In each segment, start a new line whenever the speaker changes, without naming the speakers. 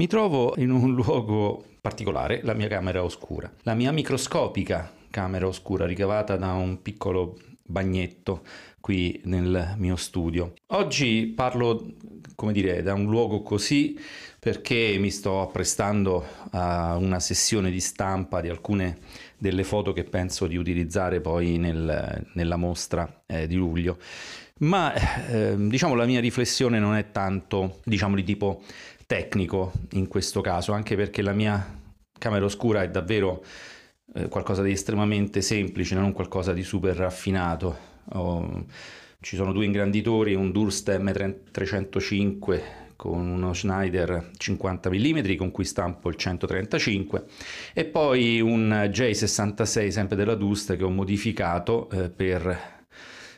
Mi trovo in un luogo particolare, la mia camera oscura, la mia microscopica camera oscura ricavata da un piccolo bagnetto qui nel mio studio. Oggi parlo, come dire, da un luogo così perché mi sto apprestando a una sessione di stampa di alcune delle foto che penso di utilizzare poi nel, nella mostra eh, di luglio. Ma eh, diciamo la mia riflessione non è tanto diciamo di tipo tecnico in questo caso, anche perché la mia camera oscura è davvero eh, qualcosa di estremamente semplice, non qualcosa di super raffinato. Oh, ci sono due ingranditori, un Durst M305 con uno Schneider 50 mm con cui stampo il 135 e poi un J66 sempre della Durst che ho modificato eh, per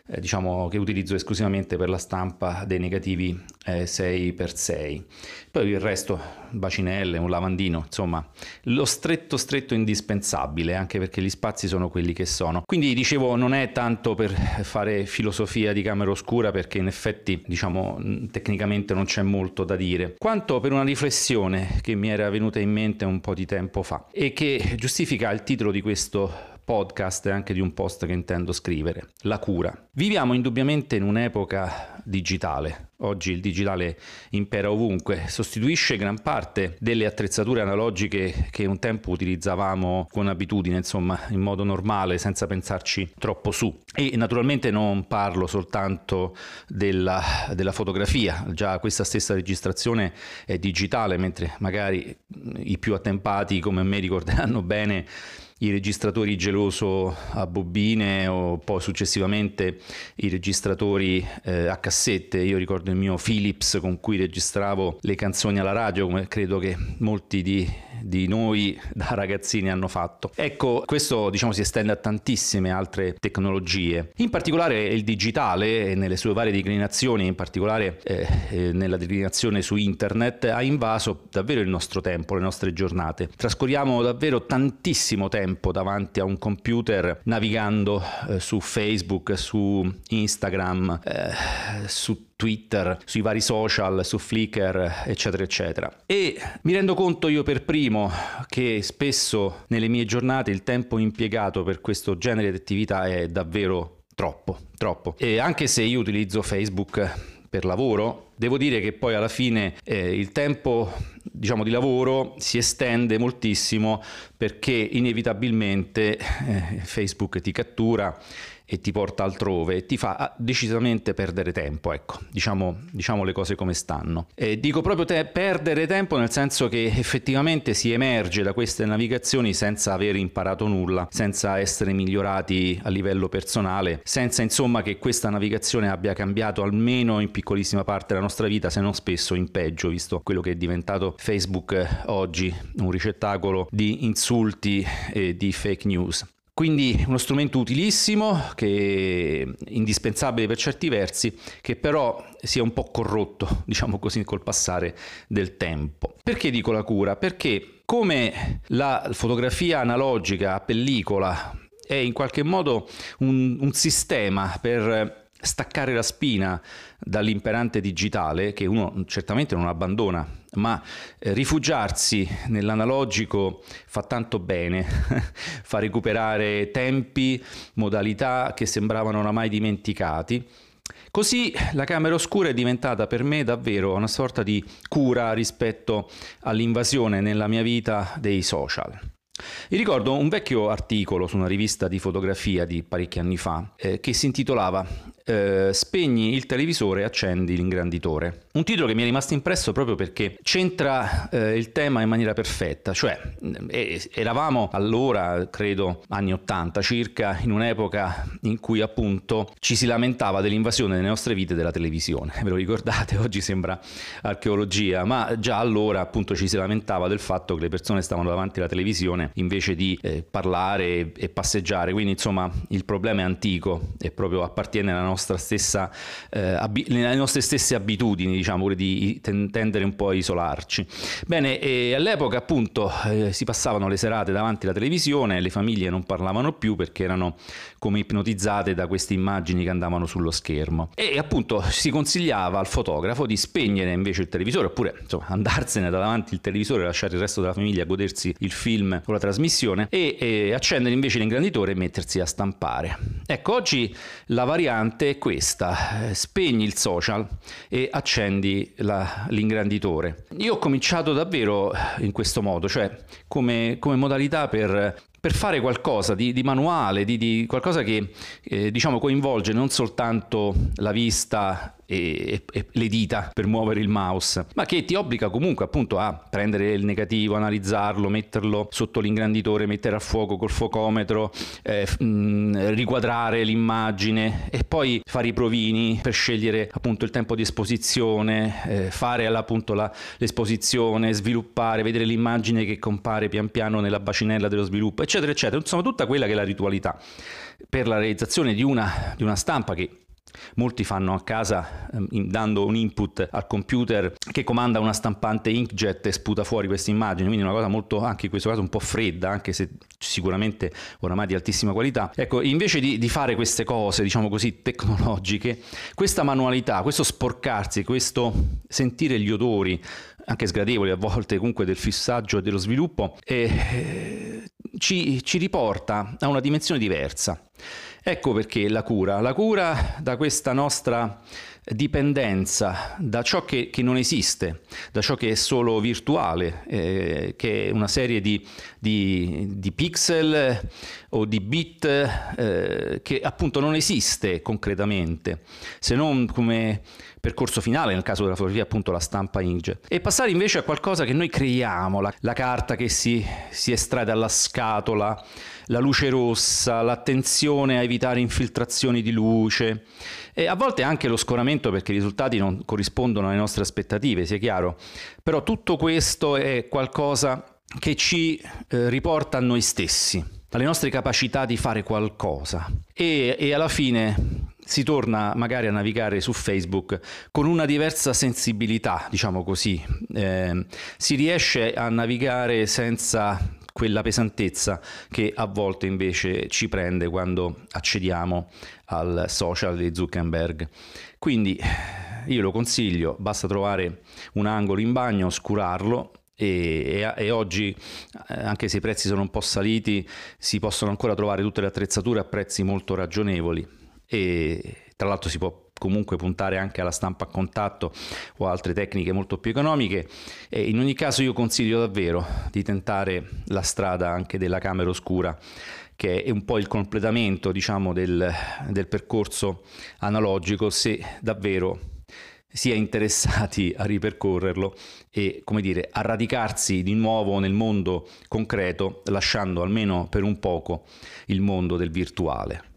eh, diciamo che utilizzo esclusivamente per la stampa dei negativi eh, 6x6. Poi il resto, bacinelle, un lavandino, insomma, lo stretto stretto indispensabile, anche perché gli spazi sono quelli che sono. Quindi dicevo, non è tanto per fare filosofia di camera oscura, perché in effetti, diciamo, tecnicamente non c'è molto da dire, quanto per una riflessione che mi era venuta in mente un po' di tempo fa e che giustifica il titolo di questo podcast e anche di un post che intendo scrivere, la cura. Viviamo indubbiamente in un'epoca digitale. Oggi il digitale impera ovunque, sostituisce gran parte delle attrezzature analogiche che un tempo utilizzavamo con abitudine, insomma, in modo normale, senza pensarci troppo su. E naturalmente non parlo soltanto della, della fotografia, già questa stessa registrazione è digitale, mentre magari i più attempati come me ricorderanno bene i registratori geloso a bobine o poi successivamente i registratori eh, a cassette. Io ricordo il mio Philips con cui registravo le canzoni alla radio, come credo che molti di, di noi da ragazzini hanno fatto. Ecco, questo diciamo si estende a tantissime altre tecnologie, in particolare il digitale nelle sue varie declinazioni, in particolare eh, eh, nella declinazione su internet, ha invaso davvero il nostro tempo, le nostre giornate. Trascorriamo davvero tantissimo tempo tempo davanti a un computer navigando eh, su Facebook, su Instagram, eh, su Twitter, sui vari social, su Flickr, eccetera, eccetera. E mi rendo conto io per primo che spesso nelle mie giornate il tempo impiegato per questo genere di attività è davvero troppo, troppo. E anche se io utilizzo Facebook per lavoro, devo dire che poi alla fine eh, il tempo diciamo, di lavoro si estende moltissimo perché inevitabilmente eh, Facebook ti cattura e ti porta altrove e ti fa ah, decisamente perdere tempo, ecco, diciamo, diciamo le cose come stanno. E dico proprio te, perdere tempo nel senso che effettivamente si emerge da queste navigazioni senza aver imparato nulla, senza essere migliorati a livello personale, senza insomma che questa navigazione abbia cambiato almeno in piccolissima parte la nostra vita, se non spesso in peggio, visto quello che è diventato Facebook oggi, un ricettacolo di insulti e di fake news. Quindi uno strumento utilissimo, indispensabile per certi versi, che però si è un po' corrotto, diciamo così, col passare del tempo. Perché dico la cura? Perché come la fotografia analogica a pellicola è in qualche modo un, un sistema per staccare la spina dall'imperante digitale che uno certamente non abbandona, ma eh, rifugiarsi nell'analogico fa tanto bene, fa recuperare tempi, modalità che sembravano oramai dimenticati. Così la camera oscura è diventata per me davvero una sorta di cura rispetto all'invasione nella mia vita dei social. Mi ricordo un vecchio articolo su una rivista di fotografia di parecchi anni fa eh, che si intitolava eh, Spegni il televisore e accendi l'ingranditore. Un titolo che mi è rimasto impresso proprio perché c'entra eh, il tema in maniera perfetta, cioè eh, eravamo allora, credo, anni 80 circa, in un'epoca in cui appunto ci si lamentava dell'invasione delle nostre vite della televisione. Ve lo ricordate? Oggi sembra archeologia, ma già allora appunto ci si lamentava del fatto che le persone stavano davanti alla televisione invece di eh, parlare e passeggiare. Quindi insomma il problema è antico e proprio appartiene alla nostra nostra stessa, eh, abi- le nostre stesse abitudini, diciamo, pure di tendere un po' a isolarci. Bene, all'epoca appunto eh, si passavano le serate davanti alla televisione, le famiglie non parlavano più perché erano come ipnotizzate da queste immagini che andavano sullo schermo. E appunto si consigliava al fotografo di spegnere invece il televisore oppure insomma, andarsene da davanti il televisore, lasciare il resto della famiglia a godersi il film o la trasmissione e, e accendere invece l'ingranditore e mettersi a stampare. Ecco, oggi la variante è questa, spegni il social e accendi la, l'ingranditore. Io ho cominciato davvero in questo modo, cioè come, come modalità per per fare qualcosa di, di manuale, di, di, qualcosa che eh, diciamo coinvolge non soltanto la vista e, e, le dita per muovere il mouse, ma che ti obbliga comunque appunto a prendere il negativo, analizzarlo, metterlo sotto l'ingranditore, mettere a fuoco col focometro, eh, mh, mm, riquadrare l'immagine e poi fare i provini per scegliere appunto il tempo di esposizione, eh, fare appunto la, l'esposizione, sviluppare, vedere l'immagine che compare pian piano nella bacinella dello sviluppo, eccetera, eccetera. Insomma, tutta quella che è la ritualità per la realizzazione di una, di una stampa che Molti fanno a casa ehm, dando un input al computer che comanda una stampante inkjet e sputa fuori queste immagini, quindi una cosa molto, anche in questo caso, un po' fredda, anche se sicuramente oramai di altissima qualità. Ecco, invece di, di fare queste cose, diciamo così, tecnologiche, questa manualità, questo sporcarsi, questo sentire gli odori, anche sgradevoli a volte comunque del fissaggio e dello sviluppo, eh, ci, ci riporta a una dimensione diversa. Ecco perché la cura, la cura da questa nostra dipendenza da ciò che, che, non esiste, da ciò che è solo virtuale, eh, che è una serie di, di, di pixel o di bit eh, che appunto non esiste concretamente, se non come percorso finale, nel caso della fotografia appunto la stampa inkjet, e passare invece a qualcosa che noi creiamo, la, la carta che si, si estrae dalla scatola, la luce rossa, l'attenzione a evitare infiltrazioni di luce. E a volte anche lo scoramento perché i risultati non corrispondono alle nostre aspettative, sia chiaro, però tutto questo è qualcosa che ci eh, riporta a noi stessi, alle nostre capacità di fare qualcosa. E, e alla fine si torna magari a navigare su Facebook con una diversa sensibilità, diciamo così, eh, si riesce a navigare senza quella pesantezza che a volte invece ci prende quando accediamo al social di Zuckerberg. Quindi io lo consiglio, basta trovare un angolo in bagno, oscurarlo e, e, oggi, eh, anche se i prezzi sono un po' saliti, si possono ancora trovare tutte le attrezzature a prezzi molto ragionevoli e tra l'altro si può comunque puntare anche alla stampa a contatto o altre tecniche molto più economiche. E in ogni caso io consiglio davvero di tentare la strada anche della camera oscura che è un po' il completamento diciamo, del, del percorso analogico se davvero si è interessati a ripercorrerlo e come dire a radicarsi di nuovo nel mondo concreto lasciando almeno per un poco il mondo del virtuale.